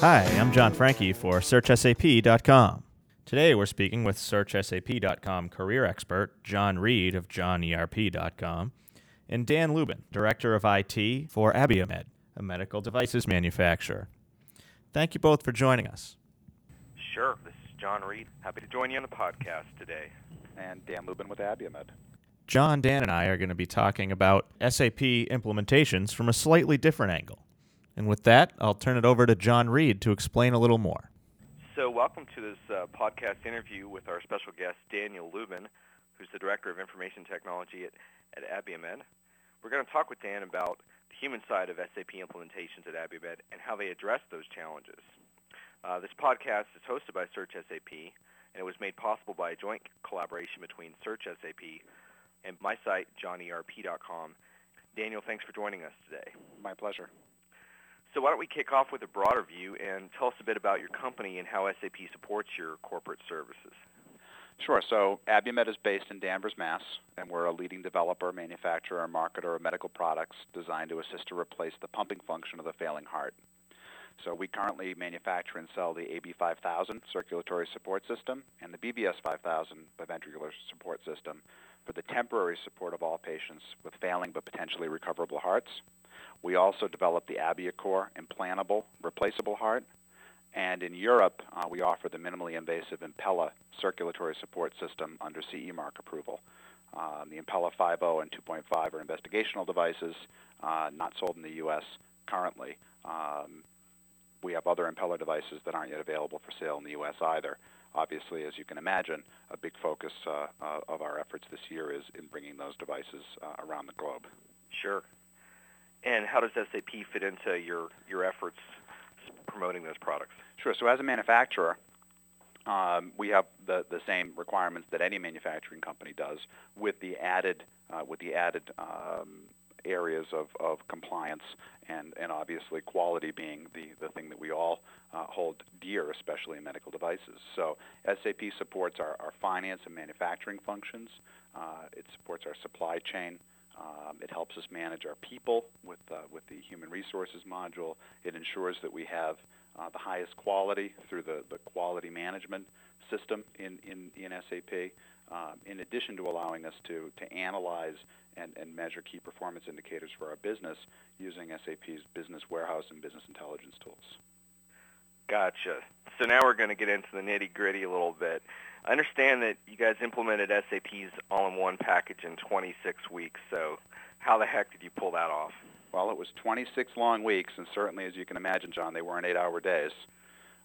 Hi, I'm John Franke for SearchSAP.com. Today we're speaking with SearchSAP.com career expert Jon Reed of JonERP.com and Dan Lubin, Director of IT for Abiomed, a medical devices manufacturer. Thank you both for joining us. Sure. This is Jon Reed. Happy to join you on the podcast today. And Dan Lubin with Abiomed. John, Dan, and I are going to be talking about SAP implementations from a slightly different angle. And with that, I'll turn it over to Jon Reed to explain a little more. So, welcome to this uh, podcast interview with our special guest, Daniel Lubin, who's the Director of Information Technology at, at Abiomed. We're going to talk with Dan about the human side of SAP implementations at Abiomed and how they address those challenges. Uh, this podcast is hosted by Search SAP, and it was made possible by a joint collaboration between Search SAP and my site, jonerp.com. Daniel, thanks for joining us today. My pleasure. So why don't we kick off with a broader view and tell us a bit about your company and how SAP supports your corporate services. Sure. So Abiomed is based in Danvers, Mass, and we're a leading developer, manufacturer, and marketer of medical products designed to assist to replace the pumping function of the failing heart. So we currently manufacture and sell the AB5000 circulatory support system and the BVS5000 biventricular support system for the temporary support of all patients with failing but potentially recoverable hearts. We also developed the AbioCor implantable replaceable heart. And in Europe, uh, we offer the minimally invasive Impella circulatory support system under CE mark approval. Um, the Impella 5.0 and 2.5 are investigational devices, uh, not sold in the U.S. currently. Um, we have other Impella devices that aren't yet available for sale in the U.S. either. Obviously, as you can imagine, a big focus uh, uh, of our efforts this year is in bringing those devices uh, around the globe. Sure. And how does SAP fit into your, your efforts promoting those products? Sure. So as a manufacturer, um, we have the, the same requirements that any manufacturing company does, with the added uh, with the added um, areas of, of compliance and, and obviously quality being the, the thing that we all uh, hold dear, especially in medical devices. So SAP supports our, our finance and manufacturing functions. Uh, it supports our supply chain. Um, it helps us manage our people with, uh, with the human resources module. It ensures that we have uh, the highest quality through the, the quality management system in, in, in SAP, um, in addition to allowing us to, to analyze and, and measure key performance indicators for our business using SAP's business warehouse and business intelligence tools. Gotcha. So now we're going to get into the nitty gritty a little bit. I understand that you guys implemented SAP's all-in-one package in 26 weeks. So how the heck did you pull that off? Well, it was 26 long weeks, and certainly, as you can imagine, John, they weren't eight-hour days.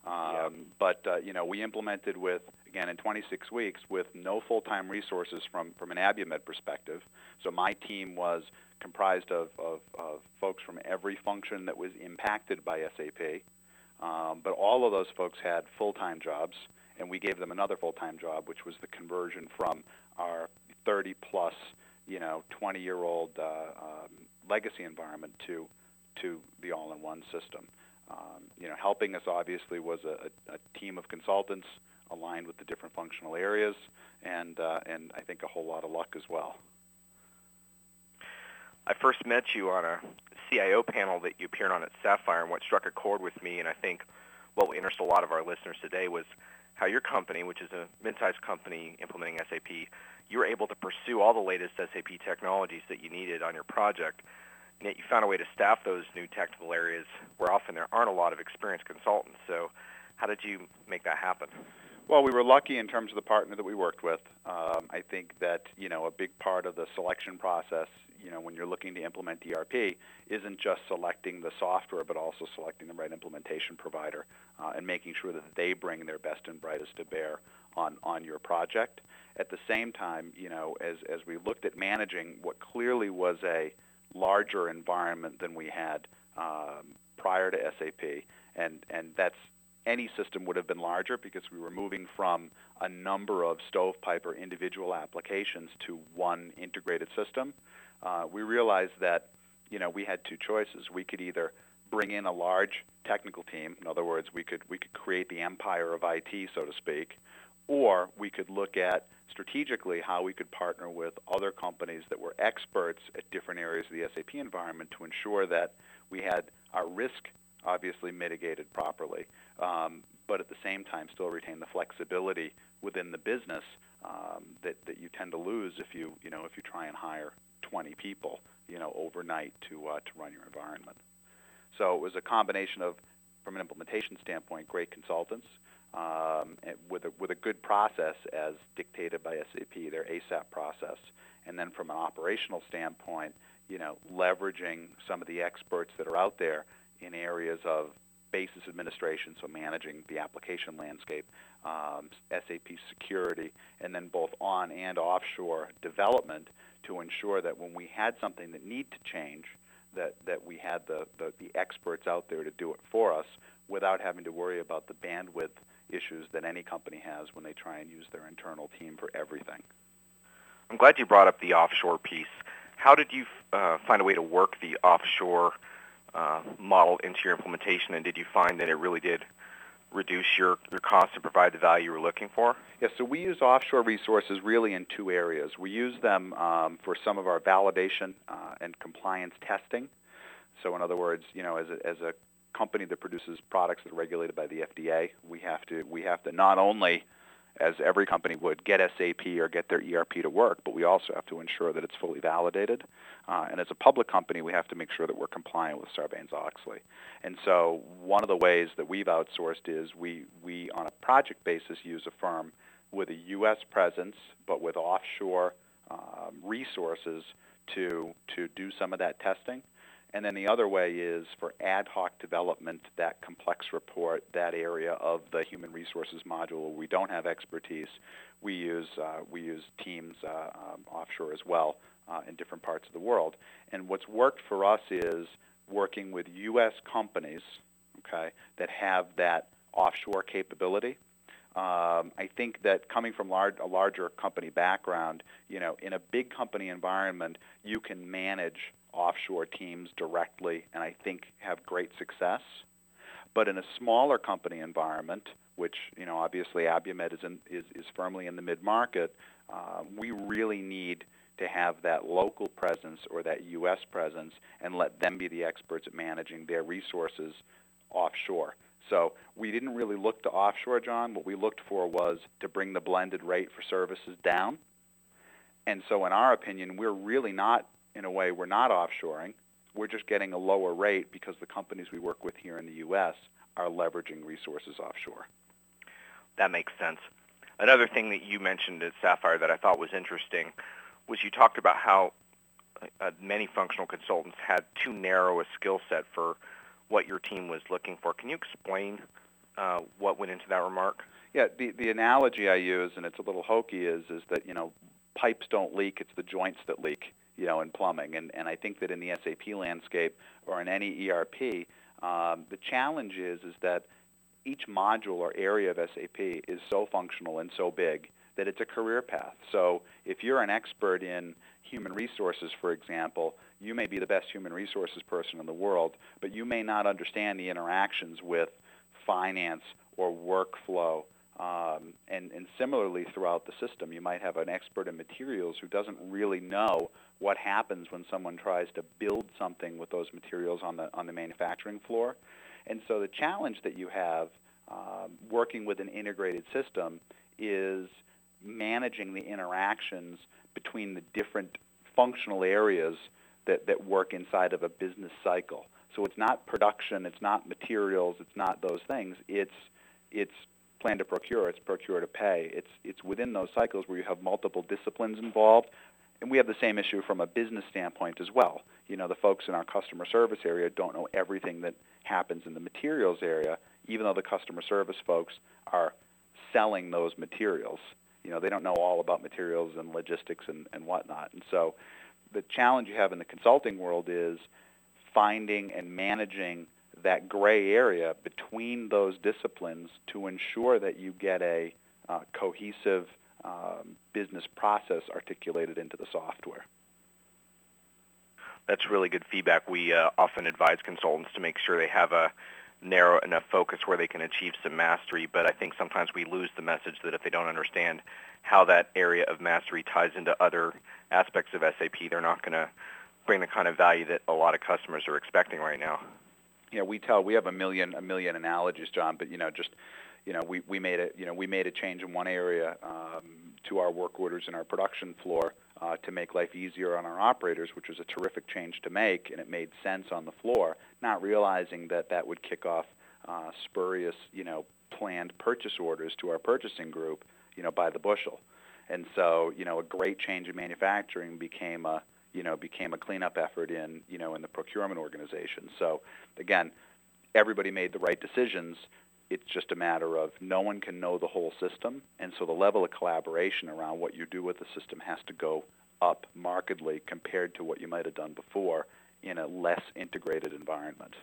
Um, yep. But uh, you know, we implemented with again in 26 weeks with no full-time resources from from an Abiomed perspective. So my team was comprised of, of, of folks from every function that was impacted by SAP. Um, but all of those folks had full-time jobs, and we gave them another full-time job, which was the conversion from our 30-plus, you know, 20-year-old uh, um, legacy environment to to the all-in-one system. Um, you know, helping us obviously was a, a, team of consultants aligned with the different functional areas, and uh, and I think a whole lot of luck as well. I first met you on a CIO panel that you appeared on at Sapphire, and what struck a chord with me, and I think what will interest a lot of our listeners today was how your company, which is a mid-sized company implementing SAP, you were able to pursue all the latest SAP technologies that you needed on your project, and yet you found a way to staff those new technical areas where often there aren't a lot of experienced consultants. So how did you make that happen? Well, we were lucky in terms of the partner that we worked with. Um, I think that you know a big part of the selection process, you know, when you're looking to implement ERP, isn't just selecting the software, but also selecting the right implementation provider uh, and making sure that they bring their best and brightest to bear on on your project. At the same time, you know, as as we looked at managing what clearly was a larger environment than we had um, prior to SAP, and and that's any system would have been larger because we were moving from a number of stovepipe or individual applications to one integrated system. Uh, we realized that you know we had two choices. We could either bring in a large technical team, in other words, we could we could create the empire of IT, so to speak, or we could look at strategically how we could partner with other companies that were experts at different areas of the SAP environment to ensure that we had our risk obviously mitigated properly, um, but at the same time still retain the flexibility within the business um, that, that you tend to lose if you, you know, if you try and hire 20 people, you know, overnight to, uh, to run your environment. So it was a combination of, from an implementation standpoint, great consultants um, with, a, with a good process as dictated by SAP, their ASAP process. And then from an operational standpoint, you know, leveraging some of the experts that are out there in areas of basis administration, so managing the application landscape, um, SAP security, and then both on and offshore development to ensure that when we had something that needed to change, that, that we had the, the, the experts out there to do it for us without having to worry about the bandwidth issues that any company has when they try and use their internal team for everything. I'm glad you brought up the offshore piece. How did you uh, find a way to work the offshore uh, model into your implementation, and did you find that it really did reduce your, your costs and provide the value you were looking for? Yes, so we use offshore resources really in two areas. We use them um, for some of our validation uh, and compliance testing. So in other words, you know, as a, as a company that produces products that are regulated by the FDA, we have to we have to not only as every company would, get SAP or get their ERP to work, but we also have to ensure that it's fully validated. Uh, and as a public company, we have to make sure that we're compliant with Sarbanes-Oxley. And so one of the ways that we've outsourced is we, we on a project basis, use a firm with a U.S. presence, but with offshore um, resources to, to do some of that testing. And then the other way is for ad hoc development, that complex report, that area of the human resources module we don't have expertise, we use, uh, we use teams uh, um, offshore as well uh, in different parts of the world. And what's worked for us is working with U.S. companies okay, that have that offshore capability. Um, I think that coming from large, a larger company background, you know, in a big company environment, you can manage offshore teams directly and I think have great success. But in a smaller company environment, which you know obviously Abiomed is, in, is, is firmly in the mid-market, uh, we really need to have that local presence or that U.S. presence and let them be the experts at managing their resources offshore. So we didn't really look to offshore, John. What we looked for was to bring the blended rate for services down. And so in our opinion, we're really not in a way we're not offshoring. We're just getting a lower rate because the companies we work with here in the U.S. are leveraging resources offshore. That makes sense. Another thing that you mentioned at Sapphire that I thought was interesting was you talked about how uh, many functional consultants had too narrow a skill set for what your team was looking for. Can you explain uh, what went into that remark? Yeah, the the analogy I use, and it's a little hokey, is is that you know pipes don't leak; it's the joints that leak you know, in plumbing. And, and I think that in the SAP landscape or in any ERP, um, the challenge is, is that each module or area of SAP is so functional and so big that it's a career path. So if you're an expert in human resources, for example, you may be the best human resources person in the world, but you may not understand the interactions with finance or workflow um, and, and similarly, throughout the system, you might have an expert in materials who doesn't really know what happens when someone tries to build something with those materials on the on the manufacturing floor. And so the challenge that you have um, working with an integrated system is managing the interactions between the different functional areas that, that work inside of a business cycle. So it's not production, it's not materials, it's not those things. It's it's plan to procure, it's procure to pay. It's, it's within those cycles where you have multiple disciplines involved. And we have the same issue from a business standpoint as well. You know, the folks in our customer service area don't know everything that happens in the materials area, even though the customer service folks are selling those materials. You know, they don't know all about materials and logistics and, and whatnot. And so the challenge you have in the consulting world is finding and managing that gray area between those disciplines to ensure that you get a uh, cohesive um, business process articulated into the software. That's really good feedback. We uh, often advise consultants to make sure they have a narrow enough focus where they can achieve some mastery, but I think sometimes we lose the message that if they don't understand how that area of mastery ties into other aspects of SAP, they're not going to bring the kind of value that a lot of customers are expecting right now. Yeah, we tell we have a million a million analogies, John, but you know just you know we, we made a you know we made a change in one area um, to our work orders in our production floor uh, to make life easier on our operators, which was a terrific change to make, and it made sense on the floor. Not realizing that that would kick off uh, spurious you know planned purchase orders to our purchasing group you know by the bushel, and so you know a great change in manufacturing became a you know, became a cleanup effort in, you know, in the procurement organization. So again, everybody made the right decisions. It's just a matter of no one can know the whole system, and so the level of collaboration around what you do with the system has to go up markedly compared to what you might have done before in a less integrated environment.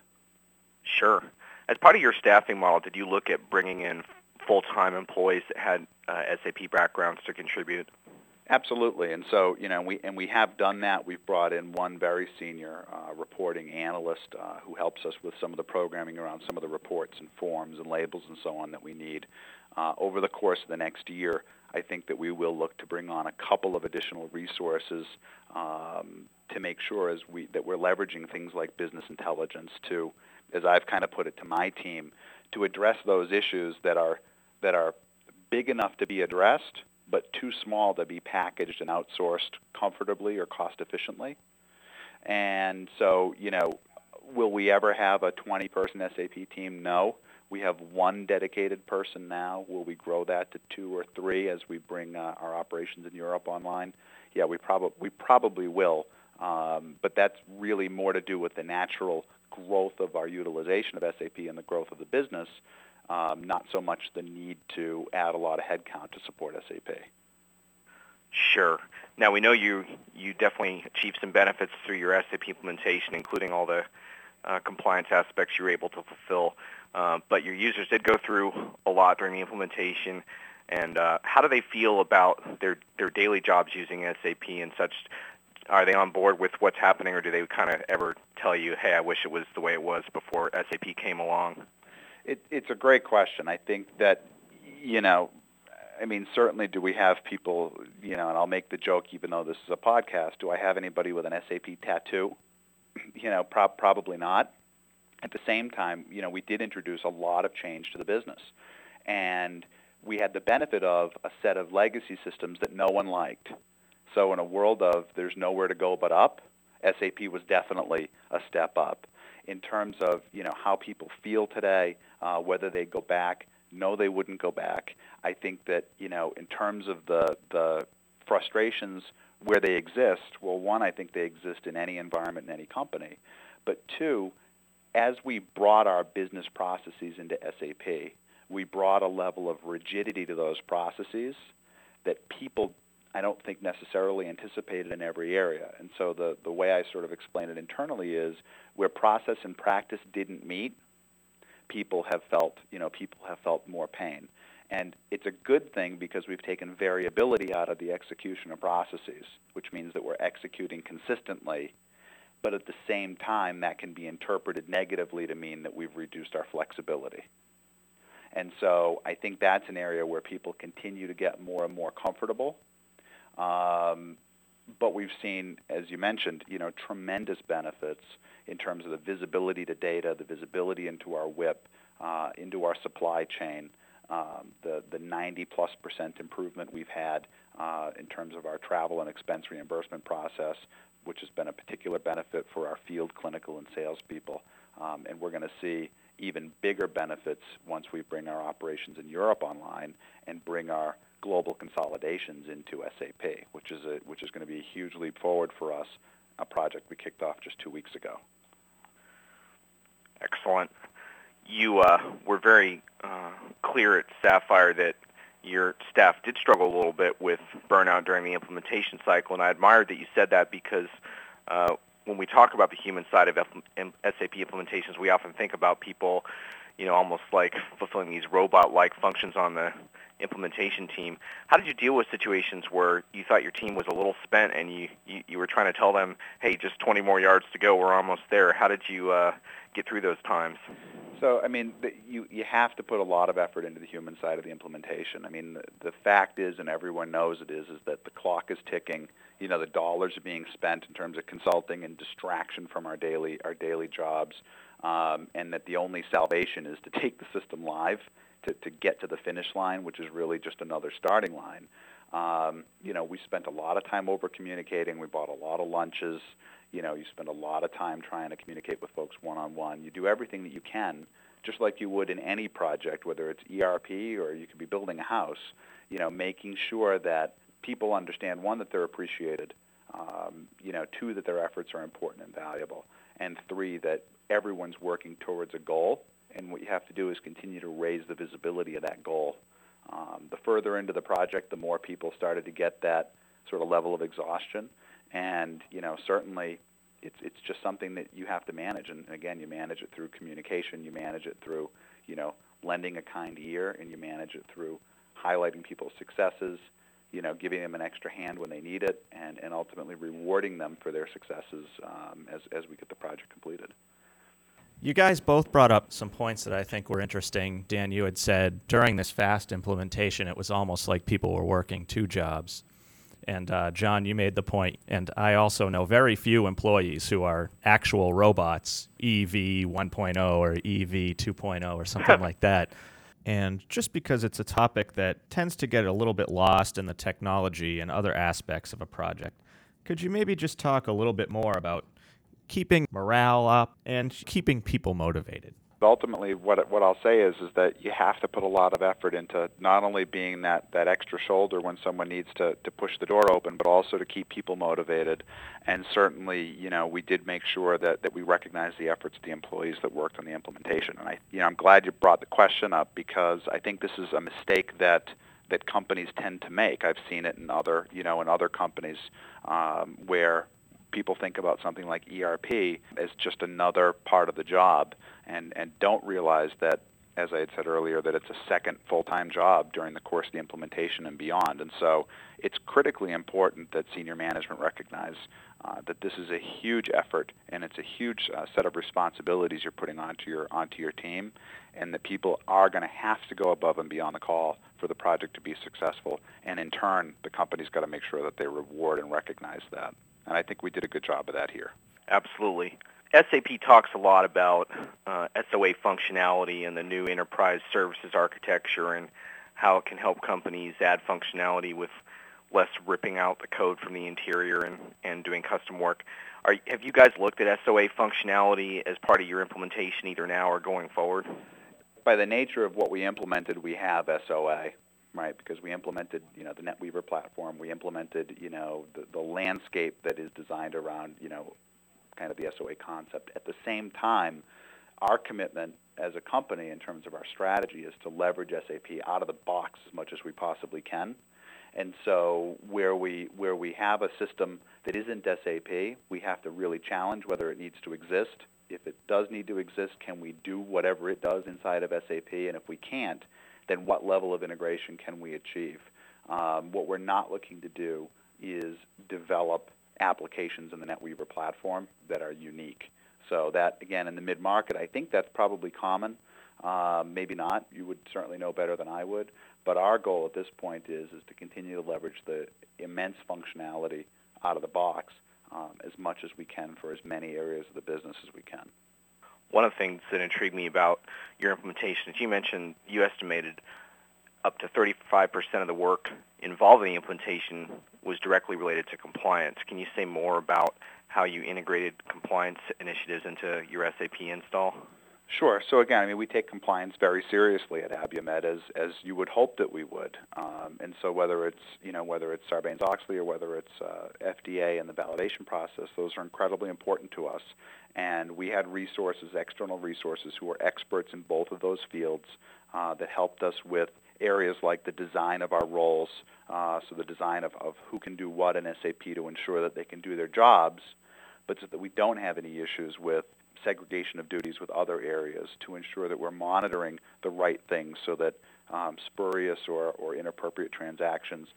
Sure. As part of your staffing model, did you look at bringing in full-time employees that had uh, SAP backgrounds to contribute? Absolutely, and so you know we and we have done that. We've brought in one very senior uh, reporting analyst uh, who helps us with some of the programming around some of the reports and forms and labels and so on that we need. Uh, over the course of the next year, I think that we will look to bring on a couple of additional resources um, to make sure as we that we're leveraging things like business intelligence to, as I've kind of put it to my team, to address those issues that are that are big enough to be addressed but too small to be packaged and outsourced comfortably or cost efficiently. And so, you know, will we ever have a 20 person SAP team? No. We have one dedicated person now. Will we grow that to two or three as we bring uh, our operations in Europe online? Yeah, we, prob- we probably will. Um, but that's really more to do with the natural growth of our utilization of SAP and the growth of the business um, not so much the need to add a lot of headcount to support SAP. Sure. Now we know you you definitely achieved some benefits through your SAP implementation, including all the uh, compliance aspects you were able to fulfill. Uh, but your users did go through a lot during the implementation. And uh, how do they feel about their their daily jobs using SAP and such? Are they on board with what's happening, or do they kind of ever tell you, "Hey, I wish it was the way it was before SAP came along"? It, it's a great question. I think that, you know, I mean, certainly do we have people, you know, and I'll make the joke even though this is a podcast, do I have anybody with an SAP tattoo? you know, pro- probably not. At the same time, you know, we did introduce a lot of change to the business. And we had the benefit of a set of legacy systems that no one liked. So in a world of there's nowhere to go but up, SAP was definitely a step up in terms of you know how people feel today, uh, whether they go back. No, they wouldn't go back. I think that you know in terms of the the frustrations where they exist. Well, one, I think they exist in any environment in any company, but two, as we brought our business processes into SAP, we brought a level of rigidity to those processes that people I don't think necessarily anticipated in every area. And so the, the way I sort of explain it internally is where process and practice didn't meet, people have felt, you know, people have felt more pain. And it's a good thing because we've taken variability out of the execution of processes, which means that we're executing consistently. But at the same time, that can be interpreted negatively to mean that we've reduced our flexibility. And so I think that's an area where people continue to get more and more comfortable um, but we've seen, as you mentioned, you know, tremendous benefits in terms of the visibility to data, the visibility into our WIP, uh, into our supply chain, um, the the 90 plus percent improvement we've had uh, in terms of our travel and expense reimbursement process, which has been a particular benefit for our field clinical and salespeople, um, and we're going to see even bigger benefits once we bring our operations in Europe online and bring our global consolidations into SAP, which is a, which is going to be a huge leap forward for us. A project we kicked off just two weeks ago. Excellent. You uh, were very uh, clear at Sapphire that your staff did struggle a little bit with burnout during the implementation cycle, and I admired that you said that because uh, when we talk about the human side of SAP implementations, we often think about people, you know, almost like fulfilling these robot-like functions on the implementation team. How did you deal with situations where you thought your team was a little spent and you, you, you were trying to tell them, hey, just 20 more yards to go, we're almost there. How did you uh, get through those times? So, I mean, the, you, you have to put a lot of effort into the human side of the implementation. I mean, the, the fact is, and everyone knows it is, is that the clock is ticking. You know, the dollars are being spent in terms of consulting and distraction from our daily, our daily jobs, um, and that the only salvation is to take the system live to, to get to the finish line, which is really just another starting line. Um, you know, we spent a lot of time over communicating. We bought a lot of lunches. You know, you spend a lot of time trying to communicate with folks one on one. You do everything that you can, just like you would in any project, whether it's ERP or you could be building a house. You know, making sure that people understand one that they're appreciated, um, you know, two that their efforts are important and valuable, and three that everyone's working towards a goal and what you have to do is continue to raise the visibility of that goal. Um, the further into the project, the more people started to get that sort of level of exhaustion, and you know certainly it's it's just something that you have to manage. And again, you manage it through communication, you manage it through you know lending a kind ear, and you manage it through highlighting people's successes, you know, giving them an extra hand when they need it, and, and ultimately rewarding them for their successes um, as, as we get the project completed. You guys both brought up some points that I think were interesting. Dan, you had said during this fast implementation, it was almost like people were working two jobs. And uh, John, you made the point, and I also know very few employees who are actual robots, EV 1.0 or EV 2.0 or something like that. And just because it's a topic that tends to get a little bit lost in the technology and other aspects of a project, could you maybe just talk a little bit more about keeping morale up and keeping people motivated. Ultimately, what what I'll say is is that you have to put a lot of effort into not only being that, that extra shoulder when someone needs to, to push the door open, but also to keep people motivated. And certainly, you know, we did make sure that, that we recognize the efforts of the employees that worked on the implementation. And I, you know, I'm glad you brought the question up because I think this is a mistake that that companies tend to make. I've seen it in other, you know, in other companies um, where people think about something like ERP as just another part of the job and, and don't realize that, as I had said earlier, that it's a second full-time job during the course of the implementation and beyond. And so it's critically important that senior management recognize uh, that this is a huge effort and it's a huge uh, set of responsibilities you're putting onto your onto your team, and that people are going to have to go above and beyond the call for the project to be successful. And in turn, the company's got to make sure that they reward and recognize that and I think we did a good job of that here. Absolutely. SAP talks a lot about uh, SOA functionality and the new enterprise services architecture and how it can help companies add functionality with less ripping out the code from the interior and, and doing custom work. Are, have you guys looked at SOA functionality as part of your implementation either now or going forward? By the nature of what we implemented, we have SOA right? Because we implemented, you know, the NetWeaver platform. We implemented, you know, the, the landscape that is designed around, you know, kind of the SOA concept. At the same time, our commitment as a company in terms of our strategy is to leverage SAP out of the box as much as we possibly can. And so where we where we have a system that isn't SAP, we have to really challenge whether it needs to exist. If it does need to exist, can we do whatever it does inside of SAP? And if we can't, then what level of integration can we achieve? Um, what we're not looking to do is develop applications in the NetWeaver platform that are unique. So that, again, in the mid-market, I think that's probably common. Uh, maybe not. You would certainly know better than I would. But our goal at this point is, is to continue to leverage the immense functionality out of the box um, as much as we can for as many areas of the business as we can one of the things that intrigued me about your implementation is you mentioned you estimated up to 35% of the work involving the implementation was directly related to compliance. Can you say more about how you integrated compliance initiatives into your SAP install? Sure. So again, I mean, we take compliance very seriously at Abiomed, as as you would hope that we would. Um, and so whether it's you know whether it's Sarbanes-Oxley or whether it's uh, FDA and the validation process, those are incredibly important to us. And we had resources, external resources, who are experts in both of those fields uh, that helped us with areas like the design of our roles, uh, so the design of, of who can do what in SAP to ensure that they can do their jobs, but so that we don't have any issues with segregation of duties with other areas to ensure that we're monitoring the right things so that um, spurious or, or inappropriate transactions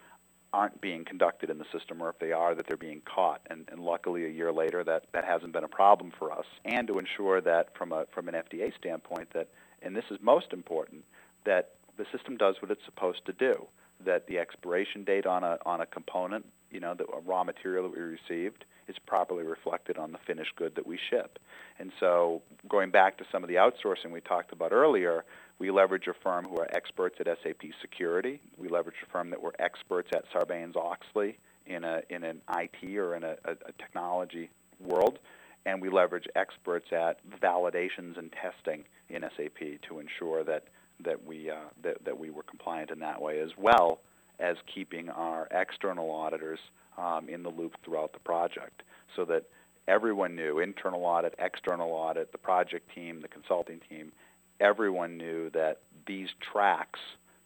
aren't being conducted in the system, or if they are, that they're being caught. And, and luckily, a year later, that, that hasn't been a problem for us. And to ensure that, from a from an FDA standpoint, that and this is most important, that the system does what it's supposed to do. That the expiration date on a on a component, you know, the raw material that we received, is properly reflected on the finished good that we ship. And so, going back to some of the outsourcing we talked about earlier, we leverage a firm who are experts at SAP security. We leverage a firm that were experts at Sarbanes-Oxley in a in an IT or in a, a, a technology world, and we leverage experts at validations and testing in SAP to ensure that that we uh, that, that we were compliant in that way, as well as keeping our external auditors um, in the loop throughout the project, so that everyone knew internal audit, external audit, the project team, the consulting team, everyone knew that these tracks.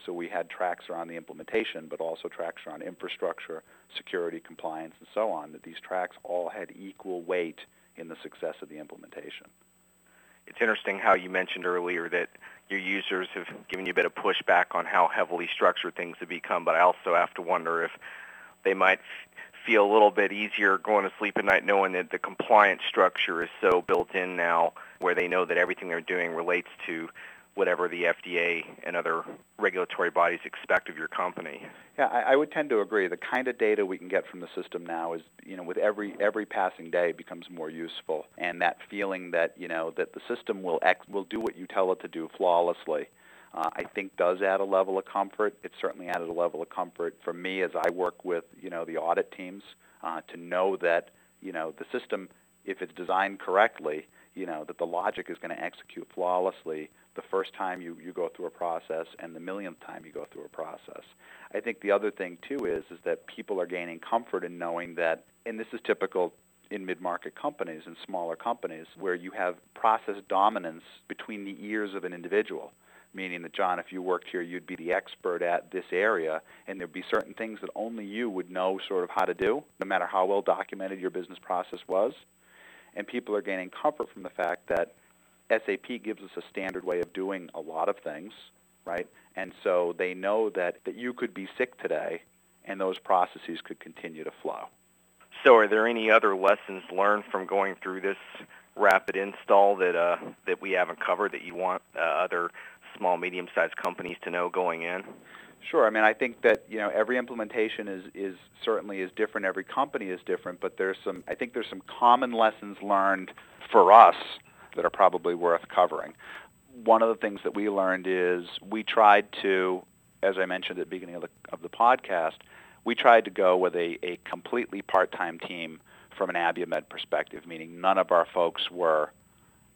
So we had tracks around the implementation, but also tracks around infrastructure, security, compliance, and so on. That these tracks all had equal weight in the success of the implementation. It's interesting how you mentioned earlier that your users have given you a bit of pushback on how heavily structured things have become, but I also have to wonder if they might feel a little bit easier going to sleep at night knowing that the compliance structure is so built in now where they know that everything they're doing relates to whatever the FDA and other regulatory bodies expect of your company. Yeah, I, I, would tend to agree. The kind of data we can get from the system now is, you know, with every every passing day becomes more useful, and that feeling that you know that the system will ex- will do what you tell it to do flawlessly uh, I think does add a level of comfort. It certainly added a level of comfort for me as I work with you know the audit teams uh, to know that you know the system, if it's designed correctly, you know that the logic is going to execute flawlessly the first time you, you go through a process and the millionth time you go through a process. I think the other thing too is is that people are gaining comfort in knowing that, and this is typical in mid-market companies and smaller companies where you have process dominance between the ears of an individual meaning that John, if you worked here, you'd be the expert at this area, and there'd be certain things that only you would know sort of how to do, no matter how well documented your business process was. And people are gaining comfort from the fact that SAP gives us a standard way of doing a lot of things, right? And so they know that, that you could be sick today, and those processes could continue to flow. So, are there any other lessons learned from going through this rapid install that uh, that we haven't covered that you want uh, other small, medium-sized companies to know going in? Sure. I mean, I think that you know every implementation is is certainly is different. Every company is different, but there's some. I think there's some common lessons learned for us that are probably worth covering. One of the things that we learned is we tried to, as I mentioned at the beginning of the of the podcast, we tried to go with a, a completely part-time team from an Abiomed perspective, meaning none of our folks were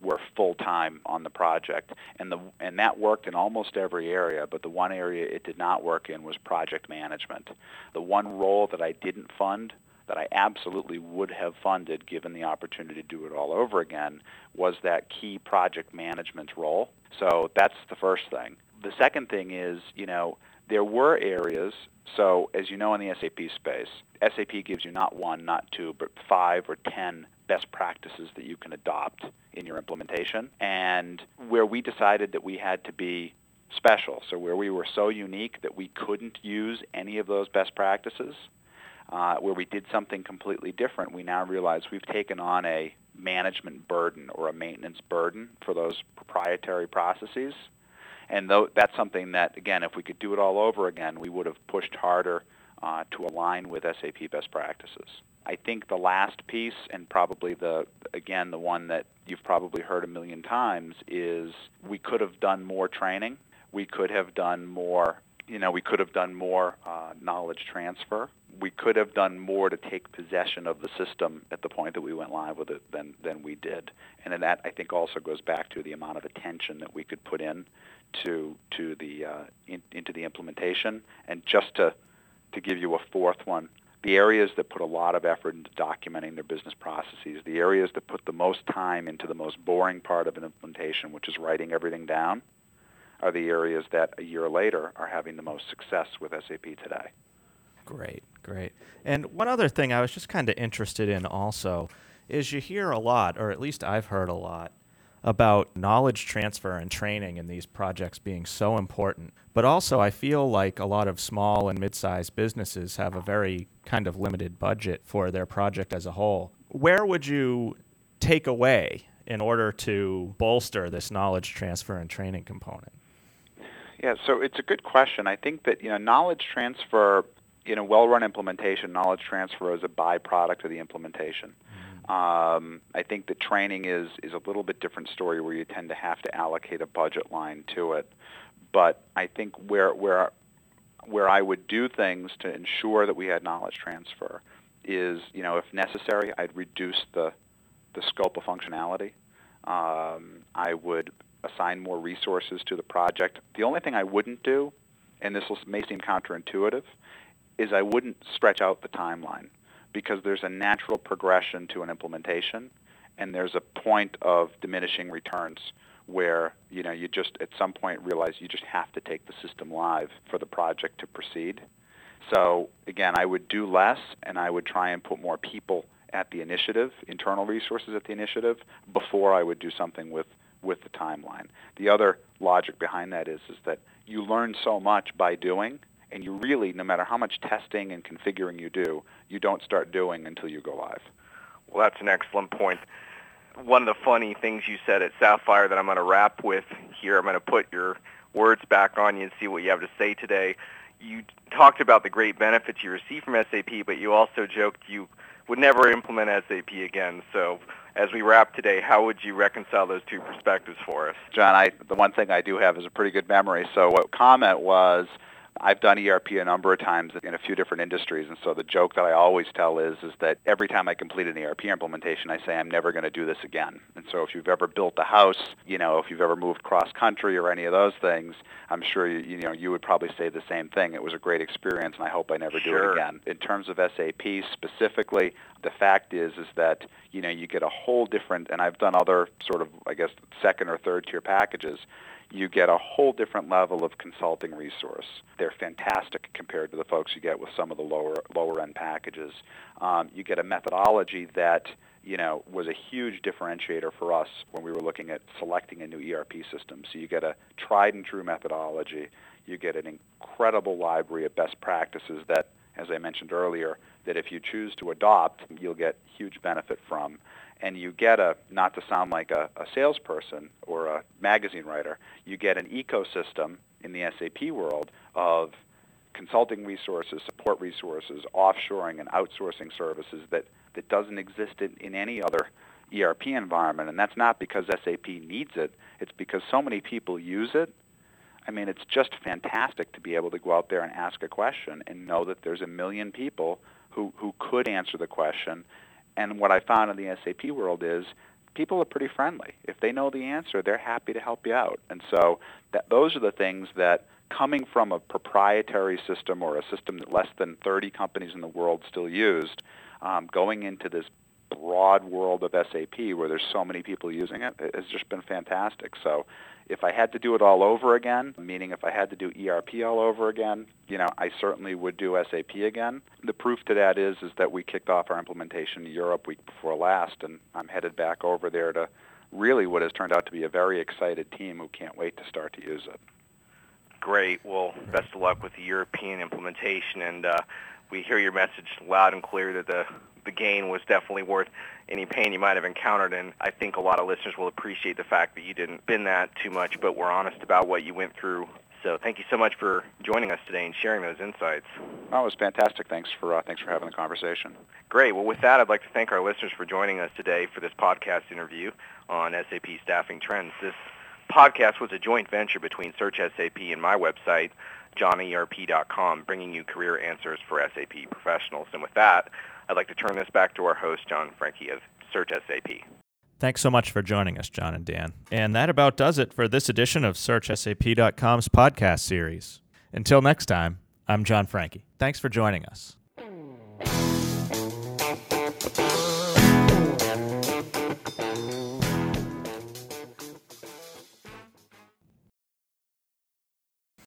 were full time on the project, and the and that worked in almost every area. But the one area it did not work in was project management. The one role that I didn't fund that I absolutely would have funded given the opportunity to do it all over again was that key project management role. So that's the first thing. The second thing is, you know, there were areas, so as you know in the SAP space, SAP gives you not one, not two, but five or ten best practices that you can adopt in your implementation. And where we decided that we had to be special, so where we were so unique that we couldn't use any of those best practices, uh, where we did something completely different, we now realize we've taken on a management burden or a maintenance burden for those proprietary processes. And though that's something that, again, if we could do it all over again, we would have pushed harder uh, to align with SAP best practices. I think the last piece, and probably the again the one that you've probably heard a million times, is we could have done more training. We could have done more. You know, we could have done more uh, knowledge transfer. We could have done more to take possession of the system at the point that we went live with it than than we did. And then that I think also goes back to the amount of attention that we could put in to to the uh, in, into the implementation. And just to to give you a fourth one, the areas that put a lot of effort into documenting their business processes, the areas that put the most time into the most boring part of an implementation, which is writing everything down, are the areas that a year later are having the most success with SAP today. Great, great. And one other thing I was just kind of interested in also is you hear a lot, or at least I've heard a lot, about knowledge transfer and training in these projects being so important. But also, I feel like a lot of small and mid sized businesses have a very kind of limited budget for their project as a whole. Where would you take away in order to bolster this knowledge transfer and training component? Yeah, so it's a good question. I think that you know knowledge transfer in a well-run implementation, knowledge transfer is a byproduct of the implementation. Um, I think that training is is a little bit different story where you tend to have to allocate a budget line to it. But I think where where where I would do things to ensure that we had knowledge transfer is, you know, if necessary, I'd reduce the the scope of functionality. Um, I would assign more resources to the project. The only thing I wouldn't do, and this may seem counterintuitive, is I wouldn't stretch out the timeline because there's a natural progression to an implementation and there's a point of diminishing returns where you know you just at some point realize you just have to take the system live for the project to proceed. So again, I would do less and I would try and put more people at the initiative, internal resources at the initiative before I would do something with with the timeline. The other logic behind that is is that you learn so much by doing, and you really, no matter how much testing and configuring you do, you don't start doing until you go live. Well, that's an excellent point. One of the funny things you said at Sapphire that I'm going to wrap with here, I'm going to put your words back on you and see what you have to say today. You talked about the great benefits you receive from SAP, but you also joked you would never implement SAP again. So as we wrap today, how would you reconcile those two perspectives for us? John, I, the one thing I do have is a pretty good memory. So what comment was I've done ERP a number of times in a few different industries, and so the joke that I always tell is is that every time I complete an ERP implementation, I say I'm never going to do this again. And so if you've ever built a house, you know, if you've ever moved cross country or any of those things, I'm sure you, you know you would probably say the same thing. It was a great experience, and I hope I never sure. do it again. In terms of SAP specifically, the fact is is that you know you get a whole different, and I've done other sort of I guess second or third tier packages you get a whole different level of consulting resource. They're fantastic compared to the folks you get with some of the lower lower end packages. Um, you get a methodology that you know was a huge differentiator for us when we were looking at selecting a new ERP system. So you get a tried and true methodology. You get an incredible library of best practices that, as I mentioned earlier, that if you choose to adopt, you'll get huge benefit from and you get a not to sound like a, a salesperson or a magazine writer, you get an ecosystem in the SAP world of consulting resources, support resources, offshoring and outsourcing services that, that doesn't exist in, in any other ERP environment. And that's not because SAP needs it, it's because so many people use it. I mean, it's just fantastic to be able to go out there and ask a question and know that there's a million people who, who could answer the question and what I found in the SAP world is people are pretty friendly. If they know the answer, they're happy to help you out. And so that, those are the things that coming from a proprietary system or a system that less than 30 companies in the world still used, um, going into this broad world of SAP where there's so many people using it, it has just been fantastic. So if I had to do it all over again, meaning if I had to do ERP all over again, you know, I certainly would do SAP again. The proof to that is is that we kicked off our implementation in Europe week before last, and I'm headed back over there to really what has turned out to be a very excited team who can't wait to start to use it. Great. Well, best of luck with the European implementation, and uh, we hear your message loud and clear that the the gain was definitely worth any pain you might have encountered. And I think a lot of listeners will appreciate the fact that you didn't bend that too much, but were honest about what you went through. So thank you so much for joining us today and sharing those insights. Oh, it was fantastic. Thanks for uh, thanks for having the conversation. Great. Well, with that, I'd like to thank our listeners for joining us today for this podcast interview on SAP staffing trends. This podcast was a joint venture between Search SAP and my website, jonerp.com, bringing you career answers for SAP professionals. And with that, I'd like to turn this back to our host, John Franke of Search SAP. Thanks so much for joining us, John and Dan. And that about does it for this edition of SearchSAP.com's podcast series. Until next time, I'm John Franke. Thanks for joining us.